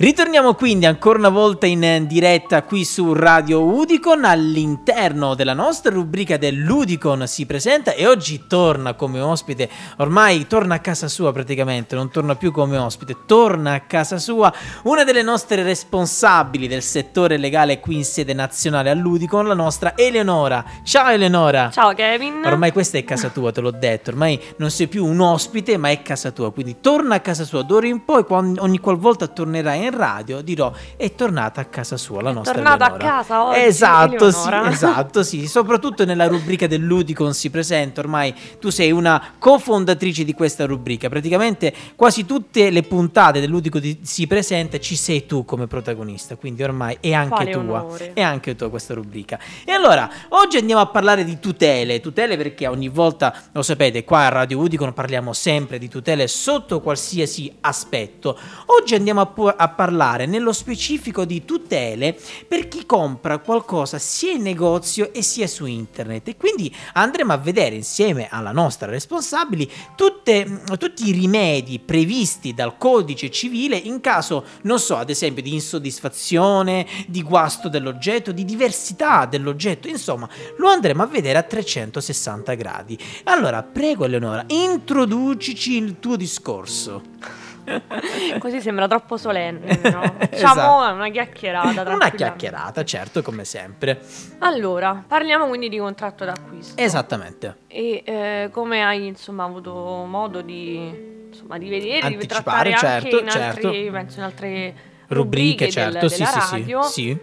Ritorniamo quindi ancora una volta in diretta qui su Radio Udicon all'interno della nostra rubrica dell'Udicon si presenta e oggi torna come ospite, ormai torna a casa sua praticamente, non torna più come ospite, torna a casa sua una delle nostre responsabili del settore legale qui in sede nazionale all'Udicon, la nostra Eleonora. Ciao Eleonora! Ciao Kevin! Ormai questa è casa tua, te l'ho detto, ormai non sei più un ospite ma è casa tua, quindi torna a casa sua, d'ora in poi ogni qualvolta tornerai in in radio dirò è tornata a casa sua la è nostra tornata Eleonora. a casa oggi esatto sì esatto sì. Soprattutto nella rubrica dell'Udicon si presenta ormai tu sei una cofondatrice di questa rubrica. Praticamente quasi tutte le puntate dell'Udicon di- si presenta ci sei tu come protagonista quindi ormai è anche Quale tua onore. è anche tua questa rubrica. E allora oggi andiamo a parlare di tutele tutele perché ogni volta lo sapete qua a Radio Udicon parliamo sempre di tutele sotto qualsiasi aspetto. Oggi andiamo a, pu- a parlare nello specifico di tutele per chi compra qualcosa sia in negozio e sia su internet. E quindi andremo a vedere insieme alla nostra responsabile tutte- tutti i rimedi previsti dal codice civile in caso non so ad esempio di insoddisfazione di guasto dell'oggetto di diversità dell'oggetto. Insomma lo andremo a vedere a 360 gradi. Allora prego Eleonora introducici il tuo discorso Così sembra troppo solenne, no? Esatto. Diciamo una chiacchierata. una chiacchierata certo come sempre Allora, parliamo quindi di contratto d'acquisto. esattamente E eh, come hai insomma avuto modo di, insomma, di vedere, di Anticipare, trattare anche certo, in altre, certo. penso in altre rubriche del- certo sì della sì sì radio, sì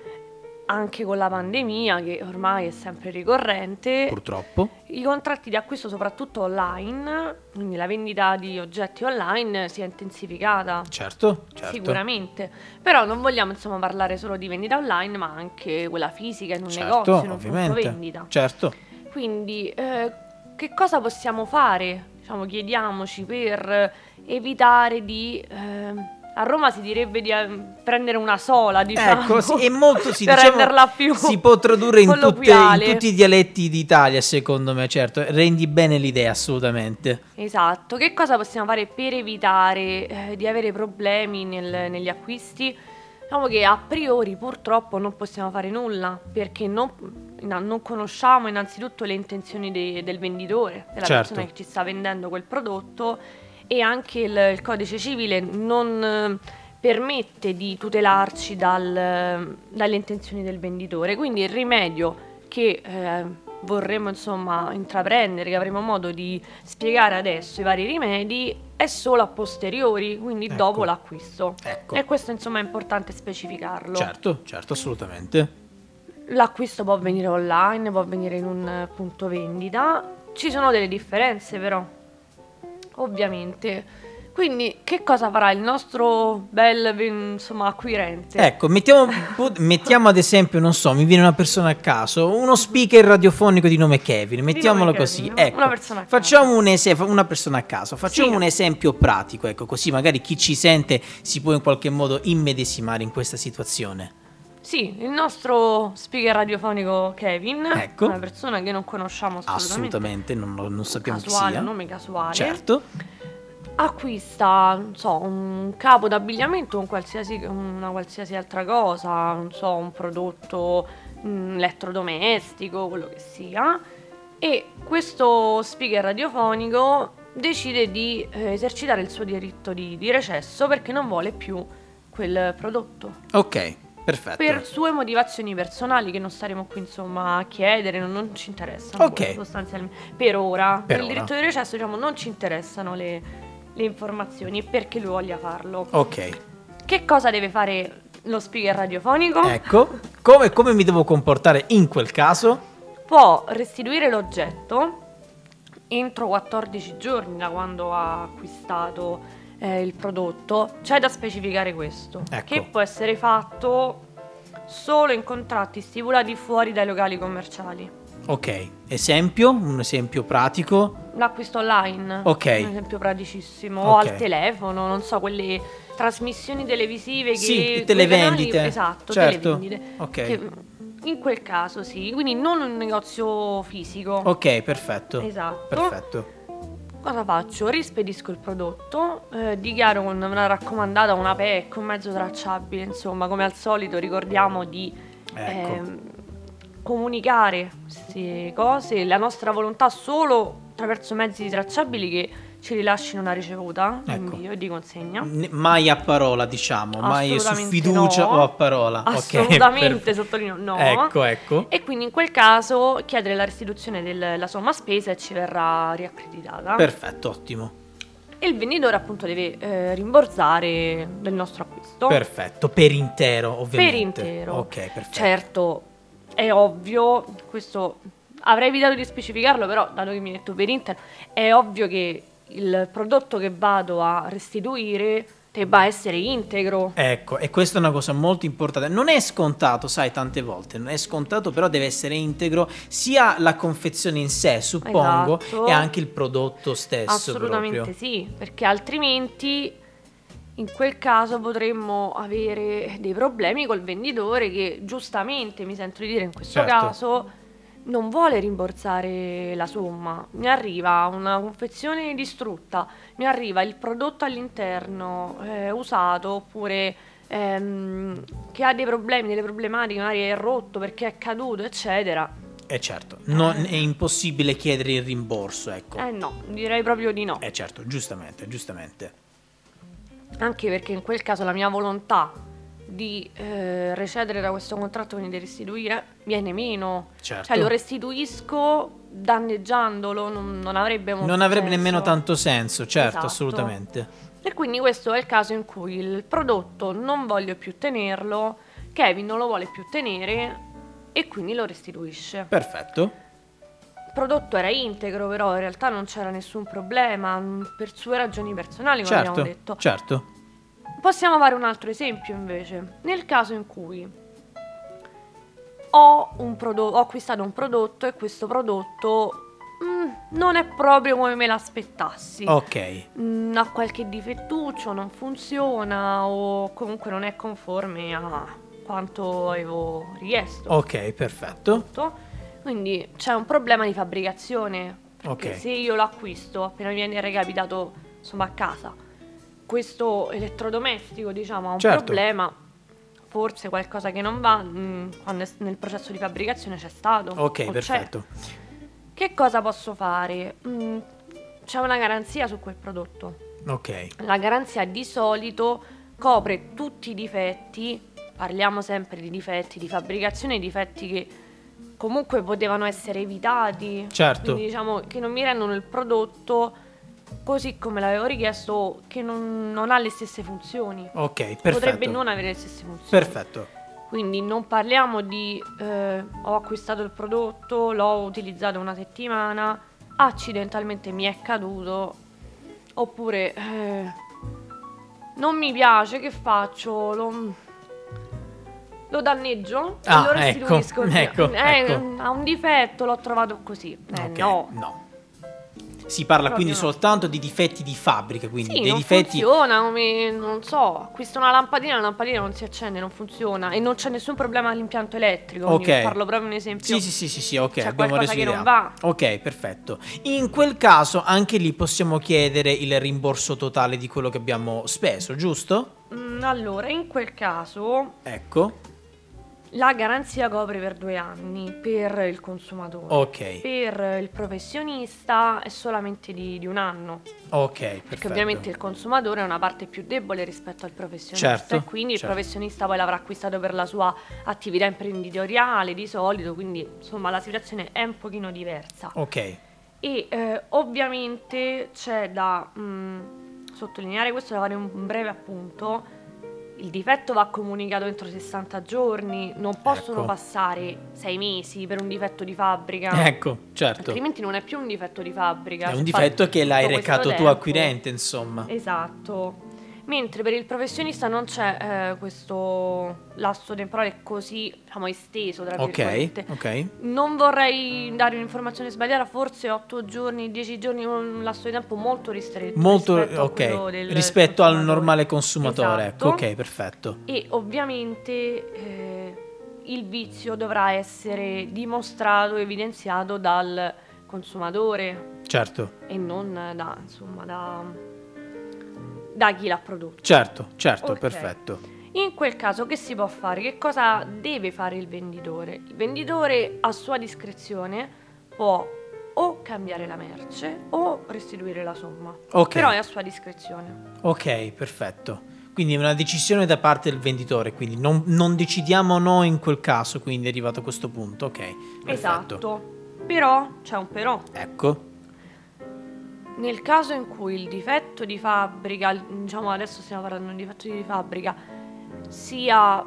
anche con la pandemia che ormai è sempre ricorrente, purtroppo i contratti di acquisto soprattutto online, quindi la vendita di oggetti online si è intensificata. certo certo Sicuramente, però non vogliamo insomma parlare solo di vendita online, ma anche quella fisica in un certo negozio, in un punto ovviamente vendita. certo Quindi, eh, che cosa possiamo fare? Diciamo, chiediamoci per evitare di. eh, a Roma si direbbe di eh, prendere una sola, diciamo. Ecco, sì, è molto sì, diciamo, renderla più si può tradurre in, tutte- in tutti i dialetti d'Italia, secondo me, certo. Rendi bene l'idea, assolutamente. Esatto, che cosa possiamo fare per evitare eh, di avere problemi nel- negli acquisti? Diciamo che a priori purtroppo non possiamo fare nulla perché non, non conosciamo innanzitutto le intenzioni de- del venditore, della Certo. persona che ci sta vendendo quel prodotto e anche il, il codice civile non eh, permette di tutelarci dal- dalle intenzioni del venditore. Quindi il rimedio che eh, vorremmo insomma intraprendere, che avremo modo di spiegare adesso i vari rimedi, è solo a posteriori, quindi Ecco. dopo l'acquisto. Ecco. E questo insomma è importante specificarlo. Certo, certo, assolutamente. L'acquisto può avvenire online, può avvenire in un eh, punto vendita. Ci sono delle differenze però, ovviamente. Quindi che cosa farà il nostro bel insomma, acquirente? Ecco, mettiamo, mettiamo ad esempio, non so, mi viene una persona a caso, uno speaker radiofonico di nome Kevin, mettiamolo nome così. Kevin, Ecco, una facciamo un esempio, una persona a caso, facciamo Sì. un esempio pratico, ecco, così magari chi ci sente si può in qualche modo immedesimare in questa situazione. Sì, il nostro speaker radiofonico Kevin, Ecco. una persona che non conosciamo assolutamente, Assolutamente, non, non sappiamo casuale, chi sia. un nome casuale, Certo, acquista, non so, un capo d'abbigliamento, un qualsiasi, una qualsiasi altra cosa, non so, un prodotto mm, elettrodomestico, quello che sia, e questo speaker radiofonico decide di eh, esercitare il suo diritto di, di recesso perché non vuole più quel prodotto. ok, perfetto. Per sue motivazioni personali che non staremo qui insomma a chiedere, non, non ci interessano Ok. sostanzialmente. Per ora, Per per, il ora. diritto di recesso diciamo non ci interessano le, le informazioni perché lui voglia farlo. Ok, Che cosa deve fare lo speaker radiofonico? ecco, come, come mi devo comportare in quel caso? Può restituire l'oggetto entro 14 giorni da quando ha acquistato eh, il prodotto. C'è da specificare questo, Ecco. che può essere fatto solo in contratti stipulati fuori dai locali commerciali. Ok, esempio, un esempio pratico. L'acquisto online, Ok. un esempio praticissimo, o Ok. al telefono, non so, quelle trasmissioni televisive che... Sì, televendite. canali- esatto, Certo. televendite. Ok. Che, in quel caso sì, quindi non un negozio fisico. Ok, perfetto. Esatto. Perfetto. Cosa faccio? Rispedisco il prodotto, eh, dichiaro con una raccomandata, una PEC, un mezzo tracciabile, insomma, come al solito ricordiamo di Ecco. ehm, comunicare queste cose, la nostra volontà solo attraverso mezzi tracciabili che ci rilascino una ricevuta, di Ecco. invio e di consegna. N- Mai a parola, diciamo, mai su fiducia no. o a parola. Assolutamente, perfetto. sottolineo no. Ecco, ecco. E quindi in quel caso chiedere la restituzione della somma spesa e ci verrà riaccreditata. Perfetto, ottimo. e il venditore appunto deve eh, rimborsare del nostro acquisto. Perfetto, per intero, ovviamente. Per intero. Ok, perfetto. Certo, è ovvio, questo avrei evitato di specificarlo, però dato che mi hai detto per intero, è ovvio che il prodotto che vado a restituire debba essere integro. Ecco, e questa è una cosa molto importante. Non è scontato, sai, tante volte, non è scontato, però deve essere integro sia la confezione in sé, suppongo, Esatto. e anche il prodotto stesso Assolutamente proprio. sì, perché altrimenti in quel caso potremmo avere dei problemi col venditore che giustamente, mi sento di dire in questo Certo. caso, non vuole rimborsare la somma. Mi arriva una confezione distrutta, mi arriva il prodotto all'interno eh, usato oppure ehm, che ha dei problemi, delle problematiche, magari è rotto perché è caduto, eccetera. E certo, non è impossibile chiedere il rimborso, ecco. Eh no, direi proprio di no. Eh certo, giustamente, giustamente. Anche perché in quel caso la mia volontà di eh, recedere da questo contratto, quindi di restituire, viene meno. Certo. Cioè lo restituisco danneggiandolo, non, non avrebbe molto Non avrebbe senso. nemmeno tanto senso, certo, Esatto. assolutamente. E quindi questo è il caso in cui il prodotto non voglio più tenerlo, Kevin non lo vuole più tenere e quindi lo restituisce. Perfetto. Il prodotto era integro, però in realtà non c'era nessun problema mh, per sue ragioni personali, come Certo, abbiamo detto. certo. Possiamo fare un altro esempio invece. Nel caso in cui ho, un prodo- ho acquistato un prodotto e questo prodotto mm, non è proprio come me l'aspettassi. Ok, Mm, ha qualche difettuccio, non funziona o comunque non è conforme a quanto avevo richiesto. ok, perfetto. Tutto. Quindi c'è un problema di fabbricazione. Ok. se io lo acquisto appena mi viene recapitato insomma a casa, questo elettrodomestico diciamo ha un Certo. problema, forse qualcosa che non va mm, quando è s- nel processo di fabbricazione c'è stato. Ok, c'è. perfetto. Che cosa posso fare? Mm, c'è una garanzia su quel prodotto. Ok, La garanzia di solito copre tutti i difetti, parliamo sempre di difetti di fabbricazione, difetti che comunque potevano essere evitati. Certo. Quindi diciamo che non mi rendono il prodotto così come l'avevo richiesto, che non, non ha le stesse funzioni. ok, perfetto. Potrebbe non avere le stesse funzioni. Perfetto. Quindi non parliamo di eh, ho acquistato il prodotto, l'ho utilizzato una settimana, accidentalmente mi è caduto, oppure eh, non mi piace, che faccio? Lo, lo danneggio e Ah, lo ecco, restituisco. ecco, Eh, ecco. Ha un difetto, l'ho trovato così. Eh, Ok, no. Si parla Proprio quindi no. soltanto di difetti di fabbrica, quindi Sì, dei non difetti funziona come, non so, acquisto una lampadina, la lampadina non si accende, non funziona e non c'è nessun problema all'impianto elettrico, Ok. parlo proprio un esempio. Sì, sì, sì, sì, sì, ok, C'è abbiamo reso che non idea. va. Ok, perfetto. In quel caso anche lì possiamo chiedere il rimborso totale di quello che abbiamo speso, giusto? Mm, allora, in quel caso Ecco. La garanzia copre per due anni per il consumatore. Ok. Per il professionista è solamente di, di un anno, Ok, perché perfetto. ovviamente il consumatore è una parte più debole rispetto al professionista Certo, e quindi il certo. professionista poi l'avrà acquistato per la sua attività imprenditoriale di solito, quindi insomma la situazione è un pochino diversa. Ok. E eh, ovviamente c'è da mm, sottolineare questo, da fare un breve appunto. Il difetto va comunicato entro 60 giorni, non possono Ecco. passare 6 mesi per un difetto di fabbrica. Ecco, certo. Altrimenti non è più un difetto di fabbrica. È un difetto fa che l'hai recato tu acquirente, insomma. Esatto. Mentre per il professionista non c'è eh, questo lasso temporale così diciamo, esteso, tra Ok, virgolette. ok. Non vorrei dare un'informazione sbagliata, forse 8 giorni, 10 giorni, un lasso di tempo molto ristretto. Molto rispetto a ok. quello del Rispetto al normale consumatore, Esatto. ecco, ok, perfetto. E ovviamente eh, il vizio dovrà essere dimostrato, evidenziato dal consumatore Certo, e non da, insomma, da, da chi l'ha prodotto. certo, certo, Ok. perfetto. In quel caso che si può fare? Che cosa deve fare il venditore? Il venditore a sua discrezione può o cambiare la merce o restituire la somma. Ok. Però è a sua discrezione. Ok, perfetto. Quindi è una decisione da parte del venditore, quindi non, non decidiamo noi in quel caso, quindi è arrivato a questo punto, ok. Perfetto. Esatto. Però c'è un però. Ecco, Nel caso in cui il difetto di fabbrica, diciamo adesso stiamo parlando di un difetto di fabbrica, sia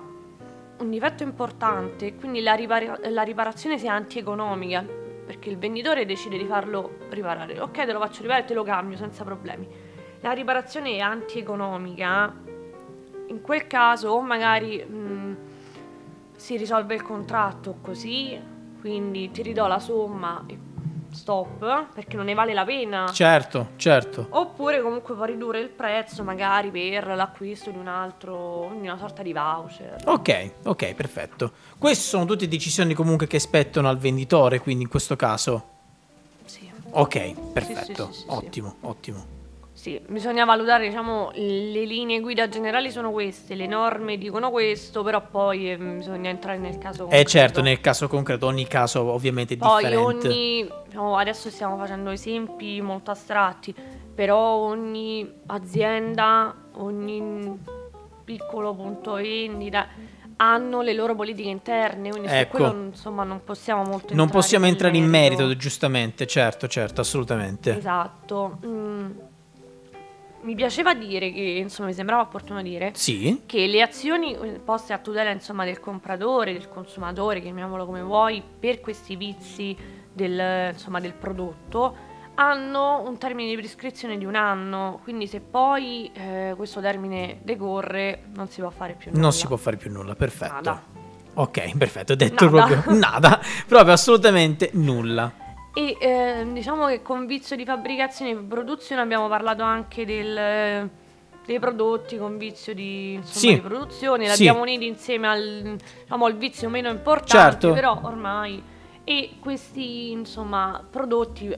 un difetto importante, quindi la, ripara- la riparazione sia antieconomica, perché il venditore decide di farlo riparare. Ok, te lo faccio riparare e te lo cambio senza problemi. La riparazione è antieconomica, in quel caso o magari mh, si risolve il contratto così, quindi ti ridò la somma e stop, perché non ne vale la pena. certo, certo. Oppure comunque può ridurre il prezzo magari per l'acquisto di un altro, di una sorta di voucher. Ok, ok, perfetto. Queste sono tutte decisioni comunque che spettano al venditore, quindi in questo caso. Sì. Ok, perfetto. sì, sì, ottimo, ottimo. Sì, bisogna valutare, diciamo, le linee guida generali sono queste, le norme dicono questo, però poi eh, bisogna entrare nel caso Eh concreto. certo, nel caso concreto, ogni caso ovviamente è Poi differente. ogni, diciamo, adesso stiamo facendo esempi molto astratti, però ogni azienda, ogni piccolo punto vendita hanno le loro politiche interne, quindi Ecco. su quello insomma non possiamo molto Non possiamo entrare in merito, giustamente, certo, certo, assolutamente. Esatto. Mm. Mi piaceva dire che, insomma, mi sembrava opportuno dire Sì, che le azioni eh, poste a tutela insomma, del compratore, del consumatore, chiamiamolo come vuoi, per questi vizi del, insomma, del prodotto hanno un termine di prescrizione di un anno, quindi se poi eh, questo termine decorre non si può fare più nulla. non si può fare più nulla, perfetto. Nada. Ok, perfetto, ho detto Nada. proprio nada, proprio assolutamente nulla. E eh, diciamo che con vizio di fabbricazione e produzione abbiamo parlato anche del, dei prodotti con vizio di, insomma, Sì. di produzione, Sì. l'abbiamo uniti insieme al, diciamo, al vizio meno importante, Certo. però ormai e questi insomma prodotti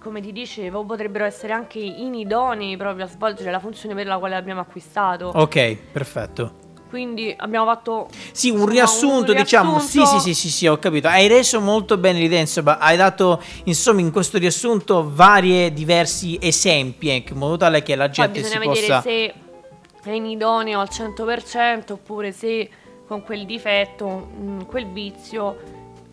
come ti dicevo potrebbero essere anche inidonei proprio a svolgere la funzione per la quale abbiamo acquistato. Ok, perfetto. Quindi abbiamo fatto Sì, un riassunto, un diciamo. Sì, sì, riassunto. sì, sì, sì, ho capito. Hai reso molto bene l'idea, insomma, hai dato, insomma, in questo riassunto varie diversi esempi, ecco, in modo tale che la gente bisogna si vedere possa... se è inidoneo al 100% oppure se con quel difetto, mh, quel vizio,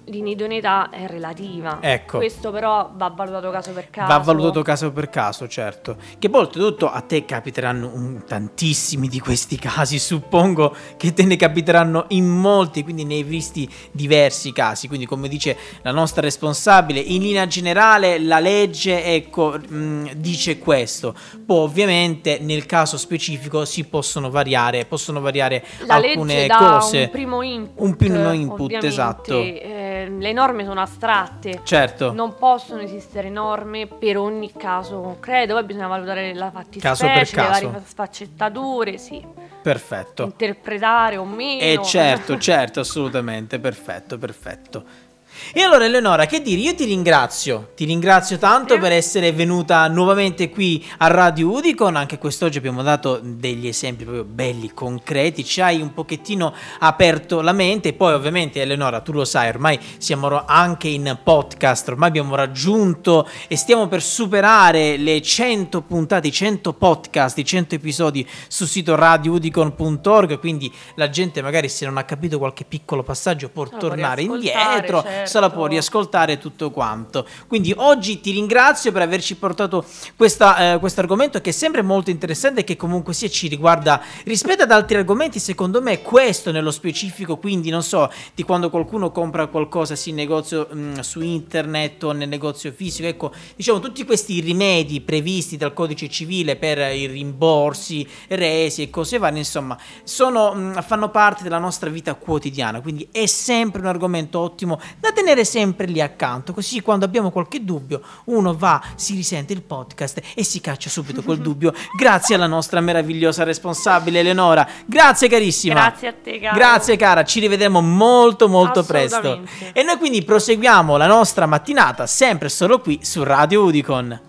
l'inidoneità è relativa. Ecco. Questo però va valutato caso per caso. Va valutato caso per caso, certo. Che poi oltretutto a te capiteranno un- tantissimi di questi casi, suppongo che te ne capiteranno in molti, quindi ne hai visti diversi casi. Quindi come dice la nostra responsabile, in linea generale la legge ecco, mh, dice questo. Poi ovviamente nel caso specifico si possono variare, possono variare La alcune legge dà cose. un primo input. Un primo input, esatto. eh, le norme sono astratte. Certo. Non possono esistere norme per ogni caso concreto, poi bisogna valutare la Caso per fattispecie, le caso. varie sfaccettature, sì, Perfetto. interpretare o meno. Eh certo, certo, assolutamente, perfetto, perfetto. E allora Eleonora, che dire? Io ti ringrazio, ti ringrazio tanto Eh. per essere venuta nuovamente qui a Radio Udicon, anche quest'oggi abbiamo dato degli esempi proprio belli, concreti, ci hai un pochettino aperto la mente, poi ovviamente Eleonora, tu lo sai, ormai siamo anche in podcast, ormai abbiamo raggiunto e stiamo per superare le 100 puntate, i 100 podcast, i 100 episodi sul sito radioudicon.org, quindi la gente magari se non ha capito qualche piccolo passaggio può può tornare indietro, se la può certo. riascoltare tutto quanto. Quindi oggi ti ringrazio per averci portato eh, questo argomento che è sempre molto interessante e che comunque sia ci riguarda rispetto ad altri argomenti, secondo me questo nello specifico, quindi non so, di quando qualcuno compra qualcosa sì, in negozio mh, su internet o nel negozio fisico, ecco, diciamo tutti questi rimedi previsti dal codice civile per i rimborsi, resi e cose varie, insomma, sono, mh, fanno parte della nostra vita quotidiana, quindi è sempre un argomento ottimo da tenere sempre lì accanto, così quando abbiamo qualche dubbio uno va, si risente il podcast e si caccia subito quel dubbio. Grazie alla nostra meravigliosa responsabile Eleonora. Grazie carissima. Grazie a te, caro. Grazie cara, ci rivedremo molto molto presto. E noi quindi proseguiamo la nostra mattinata sempre solo qui su Radio Udicon.